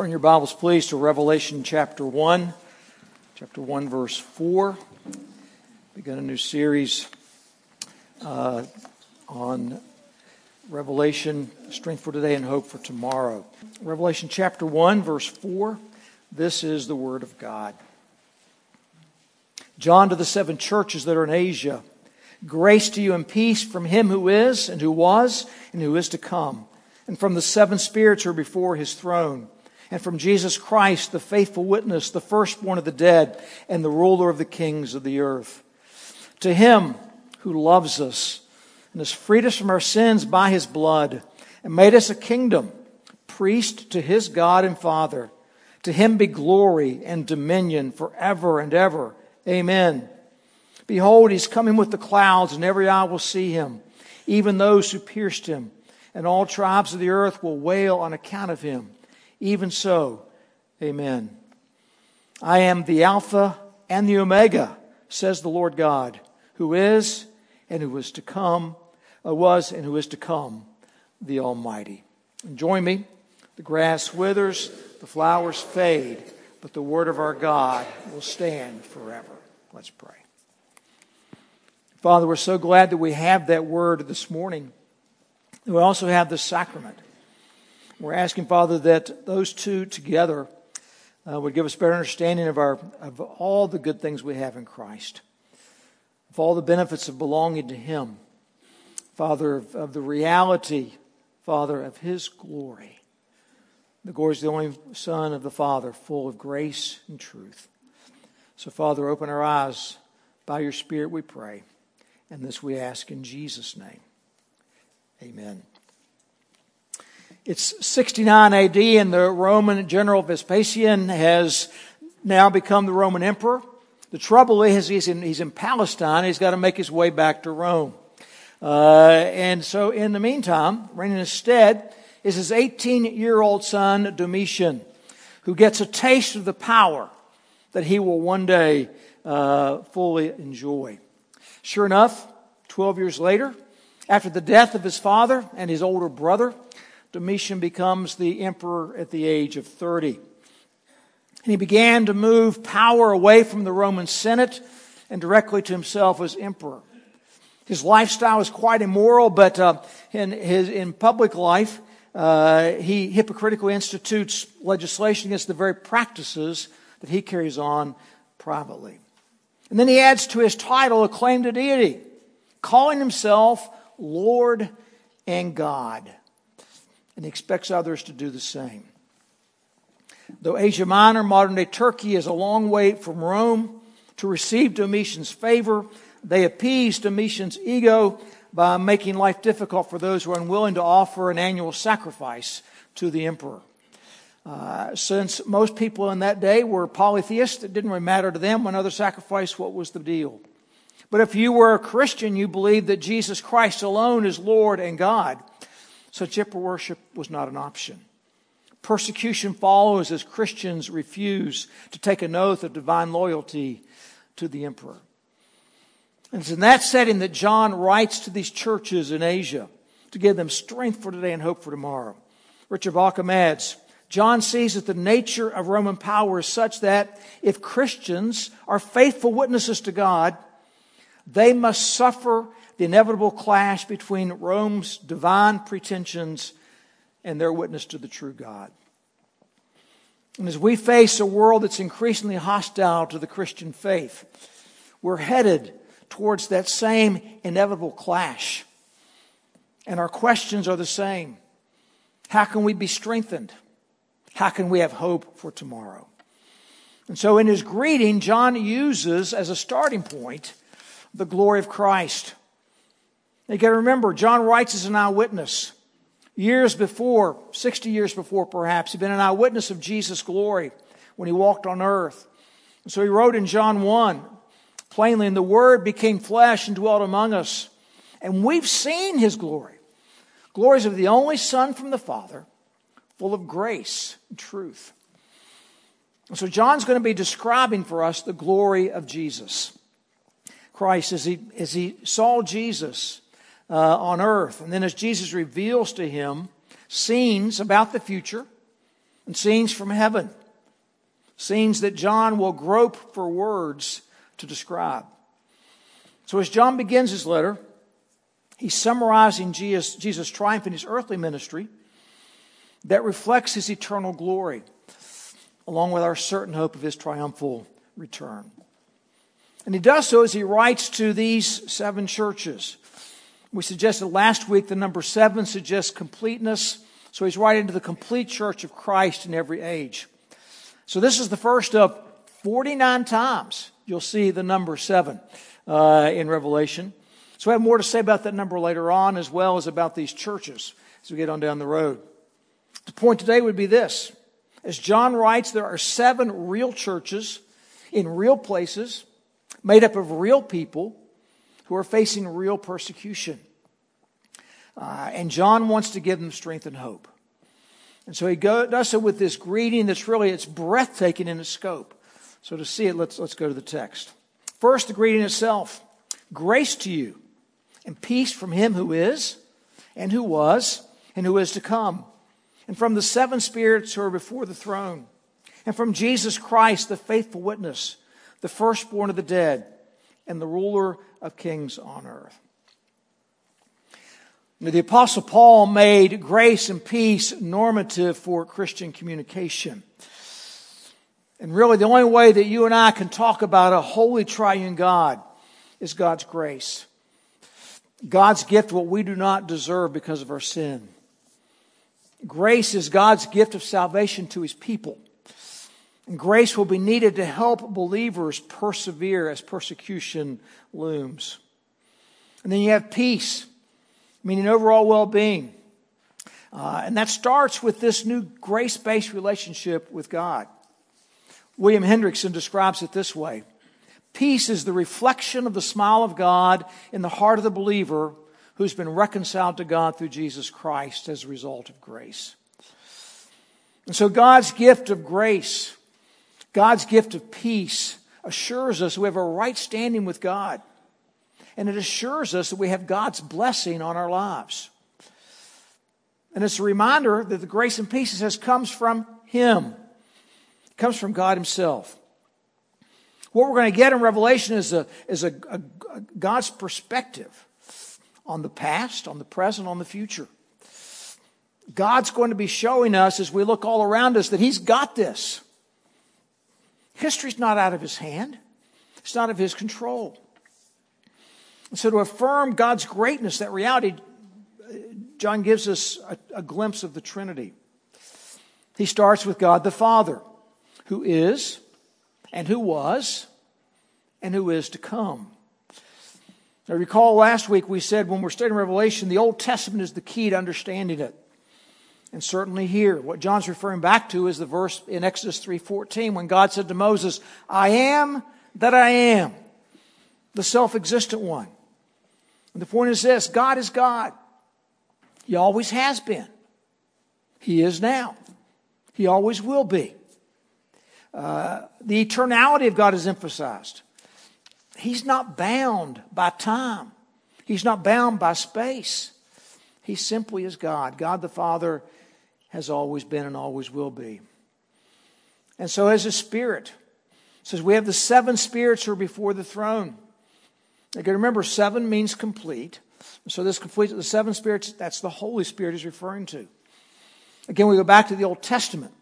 Turn your Bibles, please, to Revelation chapter 1, chapter 1, verse 4. Begin a new series uh, on Revelation, strength for today and hope for tomorrow. Revelation chapter 1, verse 4. This is the Word of God. John to the seven churches that are in Asia. Grace to you and peace from him who is, and who was, and who is to come, and from the seven spirits who are before his throne and from Jesus Christ, the faithful witness, the firstborn of the dead, and the ruler of the kings of the earth. To him who loves us and has freed us from our sins by his blood and made us a kingdom, priest to his God and Father. To him be glory and dominion forever and ever. Amen. Behold, he's coming with the clouds, and every eye will see him, even those who pierced him, and all tribes of the earth will wail on account of him. Even so, amen. I am the Alpha and the Omega, says the Lord God, who is and who is to come, uh, was and who is to come, the Almighty. And join me. The grass withers, the flowers fade, but the word of our God will stand forever. Let's pray. Father, we're so glad that we have that word this morning. We also have the sacrament. We're asking, Father, that those two together uh, would give us better understanding of, our, of all the good things we have in Christ, of all the benefits of belonging to Him, Father, of, of the reality, Father, of His glory. The glory is the only Son of the Father, full of grace and truth. So, Father, open our eyes by your Spirit, we pray. And this we ask in Jesus' name. Amen. It's 69 AD, and the Roman general Vespasian has now become the Roman emperor. The trouble is, he's in, he's in Palestine. He's got to make his way back to Rome. Uh, and so, in the meantime, reigning instead is his 18 year old son, Domitian, who gets a taste of the power that he will one day uh, fully enjoy. Sure enough, 12 years later, after the death of his father and his older brother, Domitian becomes the emperor at the age of 30. And he began to move power away from the Roman Senate and directly to himself as emperor. His lifestyle is quite immoral, but uh, in, his, in public life, uh, he hypocritically institutes legislation against the very practices that he carries on privately. And then he adds to his title a claim to deity, calling himself Lord and God and expects others to do the same. Though Asia Minor, modern day Turkey, is a long way from Rome to receive Domitian's favor, they appease Domitian's ego by making life difficult for those who are unwilling to offer an annual sacrifice to the emperor. Uh, since most people in that day were polytheists, it didn't really matter to them when other sacrificed what was the deal. But if you were a Christian, you believed that Jesus Christ alone is Lord and God. Such emperor worship was not an option. Persecution follows as Christians refuse to take an oath of divine loyalty to the emperor. And it's in that setting that John writes to these churches in Asia to give them strength for today and hope for tomorrow. Richard Bauckham adds, John sees that the nature of Roman power is such that if Christians are faithful witnesses to God, they must suffer the inevitable clash between Rome's divine pretensions and their witness to the true God. And as we face a world that's increasingly hostile to the Christian faith, we're headed towards that same inevitable clash. And our questions are the same. How can we be strengthened? How can we have hope for tomorrow? And so in his greeting, John uses as a starting point the glory of Christ. You got to remember, John writes as an eyewitness. Years before, 60 years before perhaps, he'd been an eyewitness of Jesus' glory when he walked on earth. And so he wrote in John 1, plainly, and the Word became flesh and dwelt among us. And we've seen his glory. Glories of the only Son from the Father, full of grace and truth. And so John's going to be describing for us the glory of Jesus. Christ, as he, as he saw Jesus uh, on earth. And then as Jesus reveals to him scenes about the future, and scenes from heaven, scenes that John will grope for words to describe. So as John begins his letter, he's summarizing Jesus, Jesus' triumph in his earthly ministry that reflects his eternal glory, along with our certain hope of his triumphal return. And he does so as he writes to these seven churches. We suggested last week the number seven suggests completeness. So he's writing to the complete church of Christ in every age. So this is the first of 49 times you'll see the number seven uh, in Revelation. So I have more to say about that number later on, as well as about these churches as we get on down the road. The point today would be this. As John writes, there are seven real churches in real places, made up of real people who are facing real persecution. Uh, and John wants to give them strength and hope. And so he go, does so with this greeting that's really, it's breathtaking in its scope. So to see it, let's, let's go to the text. First, the greeting itself. Grace to you and peace from him who is and who was and who is to come and from the seven spirits who are before the throne and from Jesus Christ, the faithful witness, the firstborn of the dead and the ruler of kings on earth. The Apostle Paul made grace and peace normative for Christian communication. And really, the only way that you and I can talk about a holy triune God is God's grace. God's gift, what we do not deserve because of our sin. Grace is God's gift of salvation to his people. Grace will be needed to help believers persevere as persecution looms. And then you have peace meaning overall well being. Uh, and that starts with this new grace based relationship with God. William Hendriksen describes it this way Peace is the reflection of the smile of God in the heart of the believer who's been reconciled to God through Jesus Christ as a result of grace. And so God's gift of grace, God's gift of peace, assures us we have a right standing with God and it assures us that we have God's blessing on our lives. And it's a reminder that the grace and peace says comes from Him. It comes from God Himself. What we're going to get in Revelation is a, is a, a, a God's perspective on the past, on the present, on the future. God's going to be showing us as we look all around us that He's got this. History's not out of His hand. It's not of His control. So, to affirm God's greatness, that reality, uh, John gives us a, a glimpse of the Trinity. He starts with God the Father, who is, and who was, and who is to come. Now, recall last week we said when we're studying Revelation, the Old Testament is the key to understanding it. And certainly here, what John's referring back to is the verse in Exodus 3:14 when God said to Moses, "I am that I am, the self-existent one." And the point is this God is God. He always has been. He is now. He always will be. Uh, the eternality of God is emphasized. He's not bound by time, He's not bound by space. He simply is God. God the Father has always been and always will be. And so, as a spirit, says we have the seven spirits who are before the throne. Again, remember, seven means complete. So this completes the seven spirits, that's the Holy Spirit is referring to. Again, we go back to the Old Testament.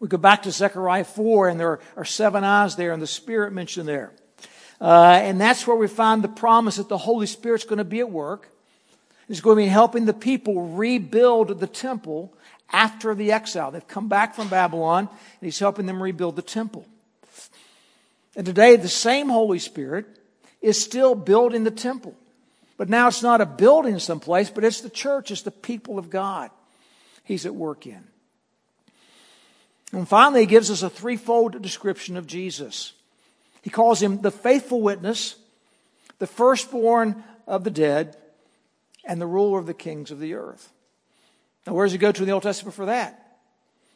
We go back to Zechariah 4, and there are seven eyes there, and the Spirit mentioned there. Uh, and that's where we find the promise that the Holy Spirit's going to be at work. He's going to be helping the people rebuild the temple after the exile. They've come back from Babylon, and He's helping them rebuild the temple. And today, the same Holy Spirit is still building the temple. But now it's not a building someplace, but it's the church, it's the people of God he's at work in. And finally, he gives us a threefold description of Jesus. He calls him the faithful witness, the firstborn of the dead, and the ruler of the kings of the earth. Now, where does he go to in the Old Testament for that?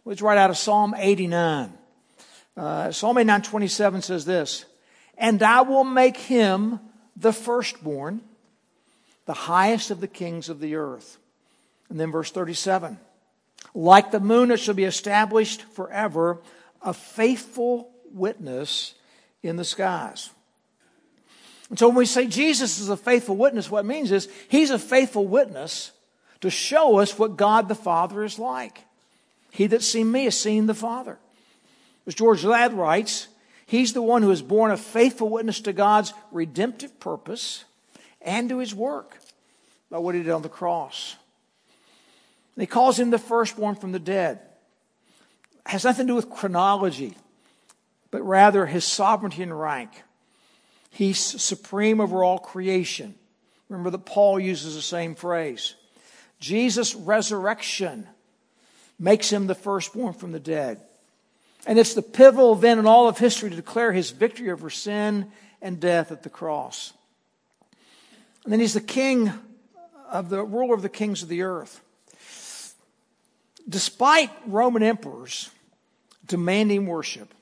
Well, it's right out of Psalm 89. Uh, Psalm 89 27 says this and I will make him the firstborn, the highest of the kings of the earth. And then verse 37 Like the moon, it shall be established forever, a faithful witness in the skies. And so when we say Jesus is a faithful witness, what it means is he's a faithful witness to show us what God the Father is like. He that seen me has seen the Father. As George Ladd writes, he's the one who has borne a faithful witness to God's redemptive purpose and to his work by what he did on the cross. And he calls him the firstborn from the dead. It has nothing to do with chronology, but rather his sovereignty and rank. He's supreme over all creation. Remember that Paul uses the same phrase. Jesus' resurrection makes him the firstborn from the dead. And it's the pivotal event in all of history to declare his victory over sin and death at the cross. And then he's the king of the ruler of the kings of the earth. Despite Roman emperors demanding worship,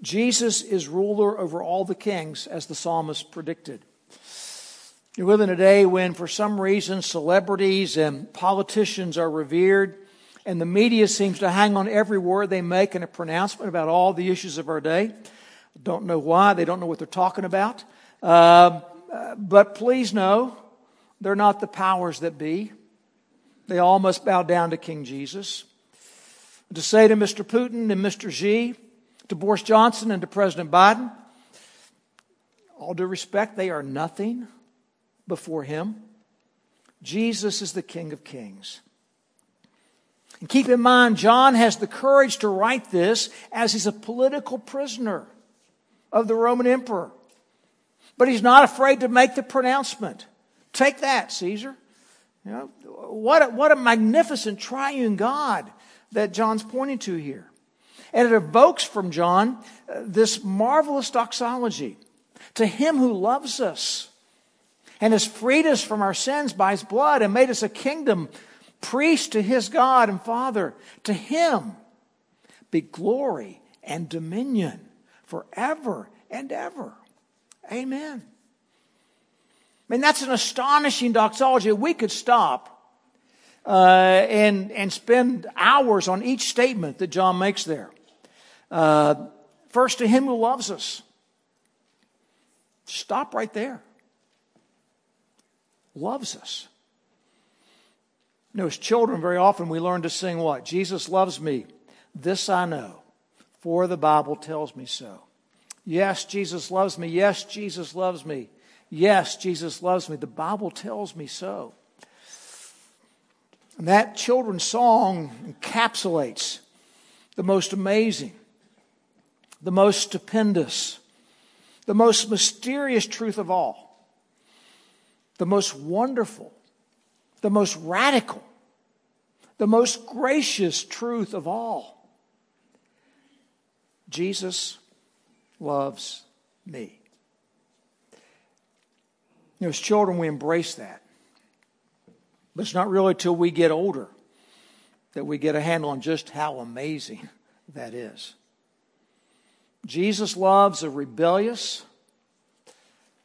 Jesus is ruler over all the kings, as the psalmist predicted. You live in a day when, for some reason, celebrities and politicians are revered, and the media seems to hang on every word they make in a pronouncement about all the issues of our day. Don't know why, they don't know what they're talking about. Uh, but please know, they're not the powers that be. They all must bow down to King Jesus. To say to Mr. Putin and Mr. Xi, to Boris Johnson and to President Biden, all due respect, they are nothing before him. Jesus is the King of Kings. And keep in mind, John has the courage to write this as he's a political prisoner of the Roman emperor. But he's not afraid to make the pronouncement. Take that, Caesar. You know, what, a, what a magnificent triune God that John's pointing to here. And it evokes from John uh, this marvelous doxology to him who loves us and has freed us from our sins by his blood and made us a kingdom, priest to his God and Father. To him be glory and dominion forever and ever. Amen. I mean, that's an astonishing doxology. We could stop uh, and, and spend hours on each statement that John makes there. Uh, first, to him who loves us. Stop right there. Loves us. You know, as children, very often we learn to sing what? Jesus loves me. This I know, for the Bible tells me so. Yes, Jesus loves me. Yes, Jesus loves me. Yes, Jesus loves me. The Bible tells me so. And that children's song encapsulates the most amazing, the most stupendous, the most mysterious truth of all, the most wonderful, the most radical, the most gracious truth of all. Jesus loves me. You know, as children, we embrace that. But it's not really till we get older that we get a handle on just how amazing that is. Jesus loves a rebellious,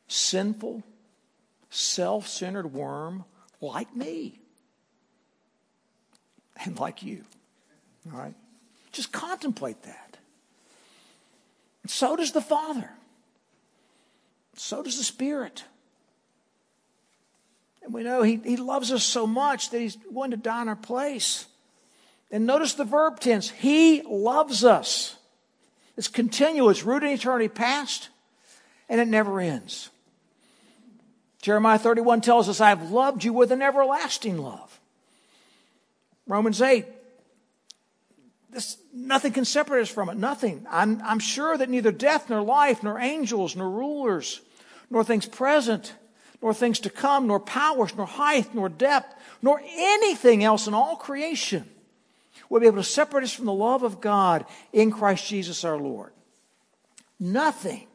sinful, self centered worm like me and like you. All right? Just contemplate that. So does the Father. So does the Spirit. And we know he, he loves us so much that He's willing to die in our place. And notice the verb tense. He loves us. It's continuous, rooted in eternity past, and it never ends. Jeremiah 31 tells us, I have loved you with an everlasting love. Romans 8, this, nothing can separate us from it. Nothing. I'm, I'm sure that neither death, nor life, nor angels, nor rulers, nor things present, nor things to come, nor powers, nor height, nor depth, nor anything else in all creation will be able to separate us from the love of God in Christ Jesus our Lord. Nothing.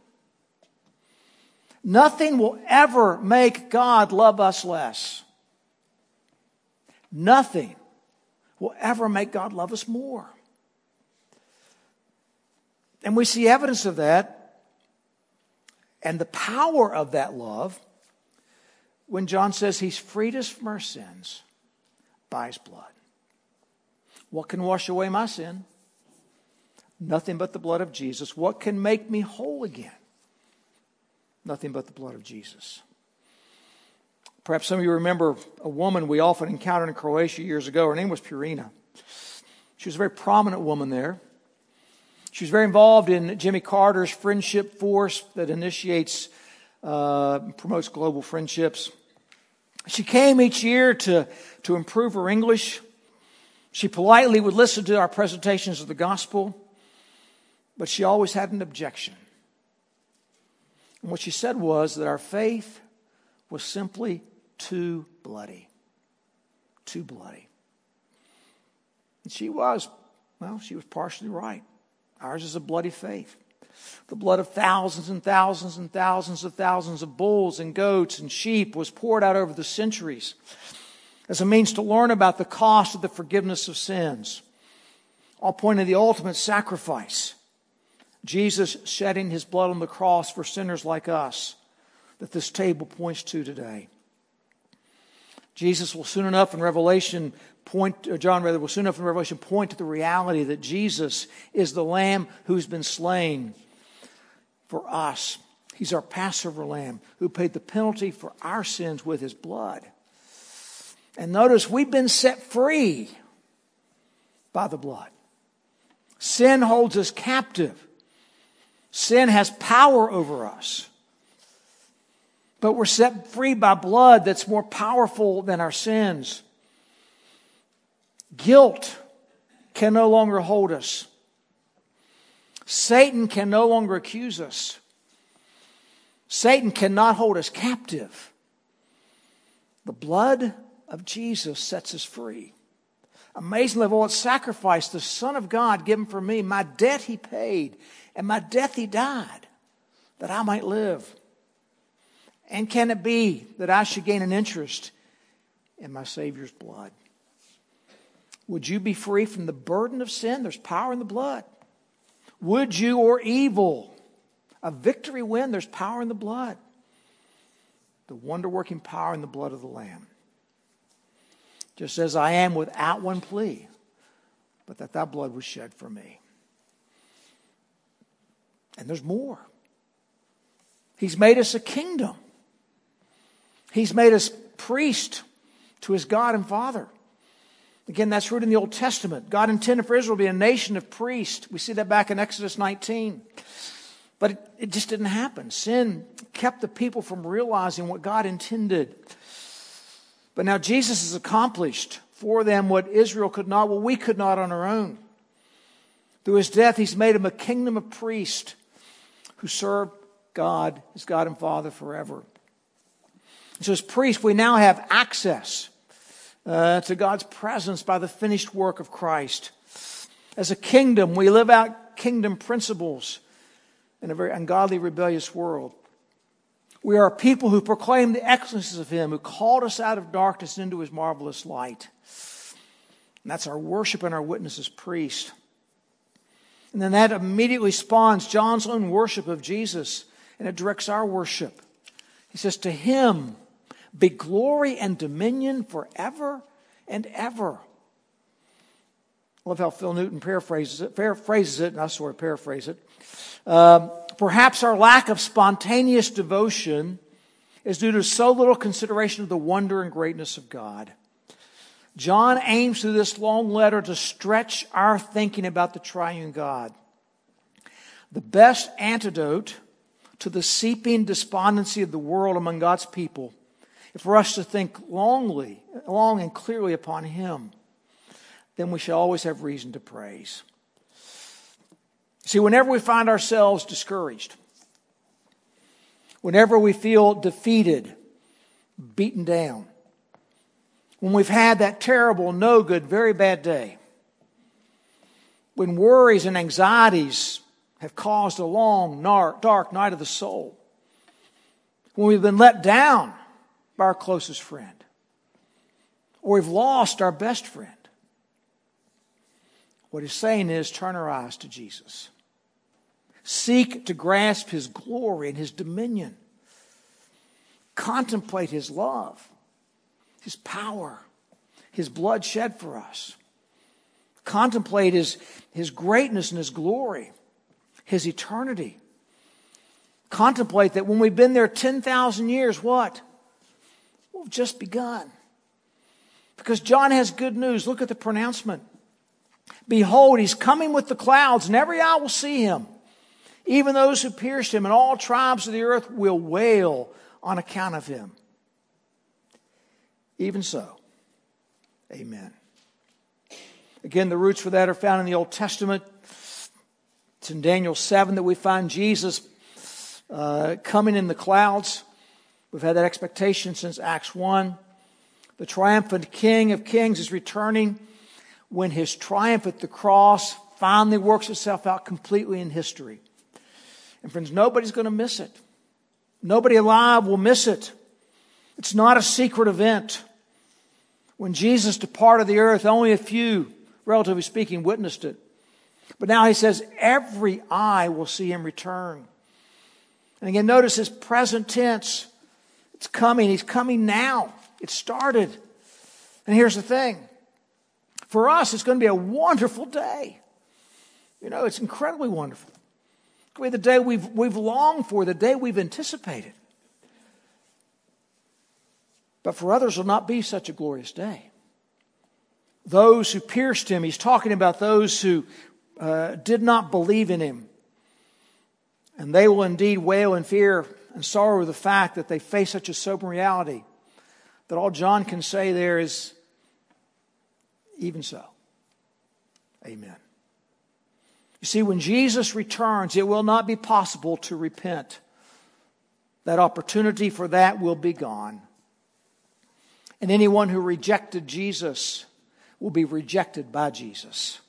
Nothing will ever make God love us less. Nothing will ever make God love us more. And we see evidence of that and the power of that love when John says he's freed us from our sins by his blood. What can wash away my sin? Nothing but the blood of Jesus. What can make me whole again? Nothing but the blood of Jesus. Perhaps some of you remember a woman we often encountered in Croatia years ago. Her name was Purina. She was a very prominent woman there. She was very involved in Jimmy Carter's friendship force that initiates, uh, promotes global friendships. She came each year to, to improve her English. She politely would listen to our presentations of the gospel, but she always had an objection. And what she said was that our faith was simply too bloody. Too bloody. And she was, well, she was partially right. Ours is a bloody faith. The blood of thousands and thousands and thousands of thousands of bulls and goats and sheep was poured out over the centuries as a means to learn about the cost of the forgiveness of sins. All point to the ultimate sacrifice. Jesus shedding his blood on the cross for sinners like us that this table points to today. Jesus will soon enough in Revelation point, uh, John rather, will soon enough in Revelation point to the reality that Jesus is the Lamb who's been slain for us. He's our Passover lamb who paid the penalty for our sins with his blood. And notice we've been set free by the blood. Sin holds us captive. Sin has power over us. But we're set free by blood that's more powerful than our sins. Guilt can no longer hold us. Satan can no longer accuse us. Satan cannot hold us captive. The blood of Jesus sets us free. Amazingly, of all sacrifice, the Son of God given for me, my debt he paid, and my death he died, that I might live. And can it be that I should gain an interest in my Savior's blood? Would you be free from the burden of sin? There's power in the blood. Would you or evil? A victory win, there's power in the blood. The wonder working power in the blood of the Lamb. Just as I am without one plea, but that that blood was shed for me. And there's more. He's made us a kingdom. He's made us priest to his God and Father. Again, that's rooted in the Old Testament. God intended for Israel to be a nation of priests. We see that back in Exodus 19. But it, it, just didn't happen. Sin kept the people from realizing what God intended. But now Jesus has accomplished for them what Israel could not, what we could not on our own. Through his death, he's made them a kingdom of priests who serve God, as God and Father forever. So as priests, we now have access uh, to God's presence by the finished work of Christ. As a kingdom, we live out kingdom principles in a very ungodly, rebellious world. We are a people who proclaim the excellences of Him who called us out of darkness into His marvelous light. And that's our worship and our witness as priests. And then that immediately spawns John's own worship of Jesus, and it directs our worship. He says, To Him be glory and dominion forever and ever. I love how Phil Newton paraphrases it, paraphrases it, and I sort of paraphrase it. Um, perhaps our lack of spontaneous devotion is due to so little consideration of the wonder and greatness of God. John aims through this long letter to stretch our thinking about the triune God. The best antidote to the seeping despondency of the world among God's people is for us to think longly, long and clearly upon Him, then we shall always have reason to praise. See, whenever we find ourselves discouraged, whenever we feel defeated, beaten down, when we've had that terrible, no good, very bad day, when worries and anxieties have caused a long, dark night of the soul, when we've been let down by our closest friend, or we've lost our best friend. What he's saying is turn our eyes to Jesus. Seek to grasp his glory and his dominion. Contemplate his love, his power, his blood shed for us. Contemplate his, his greatness and his glory, his eternity. Contemplate that when we've been there 10,000 years, what? We've just begun. Because John has good news. Look at the pronouncement. Behold, he's coming with the clouds, and every eye will see him. Even those who pierced him, and all tribes of the earth will wail on account of him. Even so, amen. Again, the roots for that are found in the Old Testament. It's in Daniel 7 that we find Jesus uh, coming in the clouds. We've had that expectation since Acts 1. The triumphant King of Kings is returning when his triumph at the cross finally works itself out completely in history. And friends, nobody's going to miss it. Nobody alive will miss it. It's not a secret event. When Jesus departed the earth, only a few, relatively speaking, witnessed it. But now he says, every eye will see him return. And again, notice his present tense. It's coming. He's coming now. It started. And here's the thing for us, it's going to be a wonderful day. You know, it's incredibly wonderful. Be the day we've, we've longed for, the day we've anticipated. But for others, will not be such a glorious day. Those who pierced him, he's talking about those who uh, did not believe in him. And they will indeed wail in fear and sorrow the fact that they face such a sober reality that all John can say there is, even so. Amen. You see, when Jesus returns, it will not be possible to repent. That opportunity for that will be gone. And anyone who rejected Jesus will be rejected by Jesus.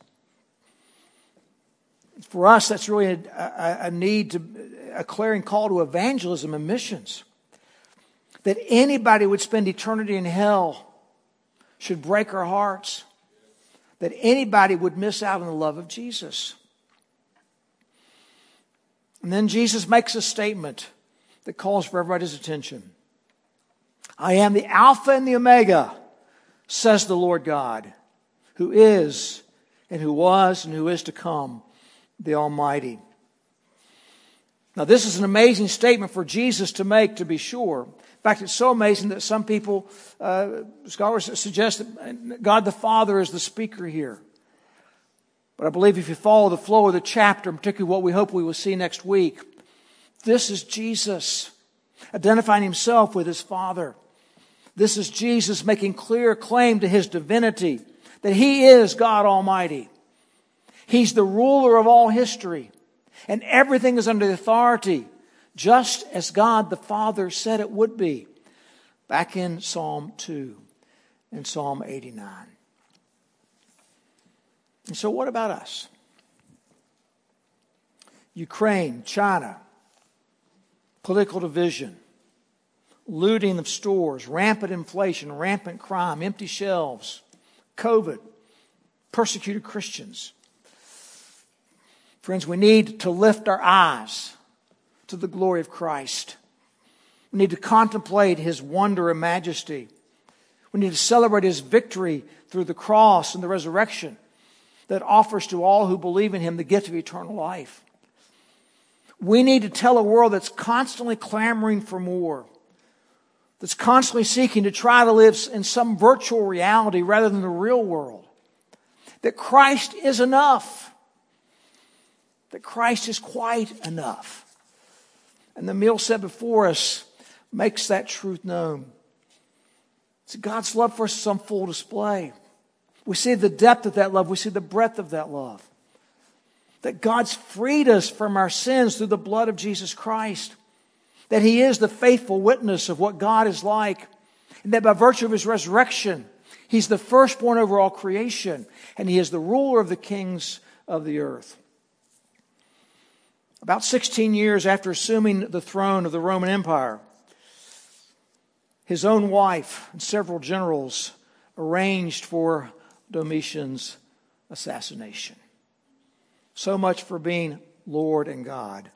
For us, that's really a, a, a need to, a clarion call to evangelism and missions. That anybody would spend eternity in hell should break our hearts. That anybody would miss out on the love of Jesus. And then Jesus makes a statement that calls for everybody's attention. I am the Alpha and the Omega, says the Lord God, who is and who was and who is to come, the Almighty. Now, this is an amazing statement for Jesus to make, to be sure. In fact, it's so amazing that some people, uh, scholars suggest that God the Father is the speaker here. But I believe if you follow the flow of the chapter, particularly what we hope we will see next week, this is Jesus identifying himself with his Father. This is Jesus making clear claim to his divinity, that he is God Almighty. He's the ruler of all history, and everything is under the authority, just as God the Father said it would be back in Psalm 2 and Psalm 89. And so, what about us? Ukraine, China, political division, looting of stores, rampant inflation, rampant crime, empty shelves, COVID, persecuted Christians. Friends, we need to lift our eyes to the glory of Christ. We need to contemplate his wonder and majesty. We need to celebrate his victory through the cross and the resurrection that offers to all who believe in him the gift of eternal life. We need to tell a world that's constantly clamoring for more that's constantly seeking to try to live in some virtual reality rather than the real world. That Christ is enough. That Christ is quite enough. And the meal set before us makes that truth known. So God's love for us is on full display. We see the depth of that love. We see the breadth of that love. That God's freed us from our sins through the blood of Jesus Christ that he is the faithful witness of what God is like, and that by virtue of his resurrection, he's the firstborn over all creation, and he is the ruler of the kings of the earth. About 16 years after assuming the throne of the Roman Empire, his own wife and several generals arranged for Domitian's assassination. So much for being Lord and God.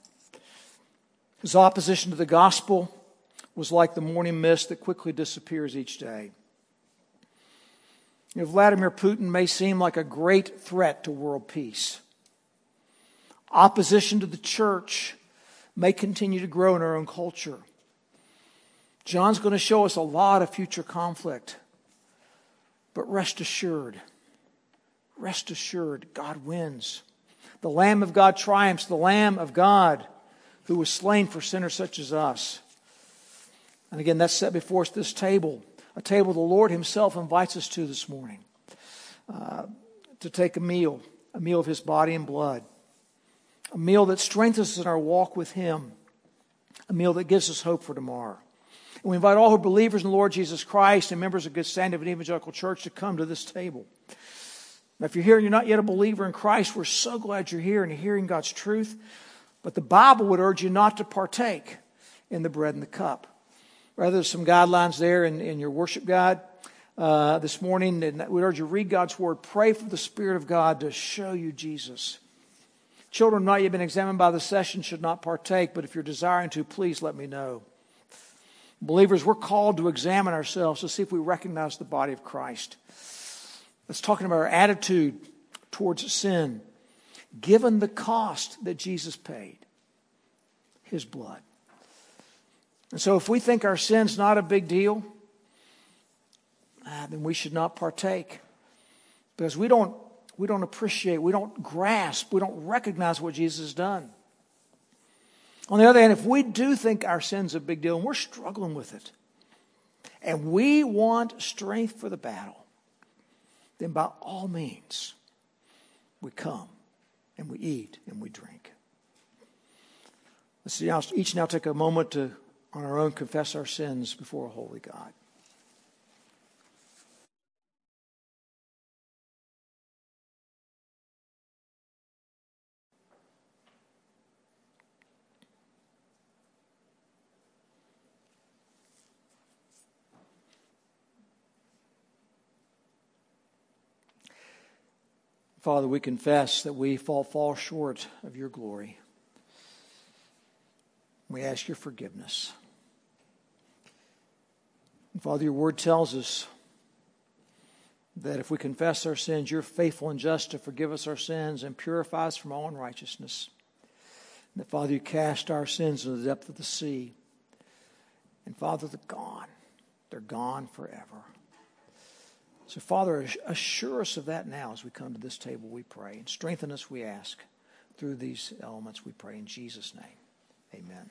His opposition to the gospel was like the morning mist that quickly disappears each day. You know, Vladimir Putin may seem like a great threat to world peace. Opposition to the church may continue to grow in our own culture. John's going to show us a lot of future conflict. But rest assured, rest assured, God wins. The Lamb of God triumphs, the Lamb of God who was slain for sinners such as us. And again, that's set before us this table, a table the Lord Himself invites us to this morning uh, to take a meal, a meal of His body and blood, a meal that strengthens us in our walk with Him, a meal that gives us hope for tomorrow. And we invite all who are believers in the Lord Jesus Christ and members of good an evangelical church to come to this table. Now, if you're here and you're not yet a believer in Christ, we're so glad you're here and you're hearing God's truth. But the Bible would urge you not to partake in the bread and the cup. Rather, there's some guidelines there in, in your worship guide uh, this morning. And we urge you to read God's word. Pray for the Spirit of God to show you Jesus. Children not yet been examined by the session should not partake, but if you're desiring to, please let me know. Believers, we're called to examine ourselves to see if we recognize the body of Christ. It's talking about our attitude towards sin, given the cost that Jesus paid his blood. And so, if we think our sin's not a big deal, ah, then we should not partake because we don't, we don't appreciate, we don't grasp, we don't recognize what Jesus has done. On the other hand, if we do think our sin's a big deal and we're struggling with it, and we want strength for the battle, then by all means, we come and we eat and we drink. Let's see, each now take a moment to, on our own, confess our sins before a holy God. Father, we confess that we fall far short of your glory. We ask your forgiveness. And Father, your word tells us that if we confess our sins, you're faithful and just to forgive us our sins and purify us from all unrighteousness. And that, Father, you cast our sins into the depth of the sea. And Father, they're gone. They're gone forever. So, Father, assure us of that now as we come to this table, we pray. And strengthen us, we ask. Through these elements, we pray in Jesus' name. Amen.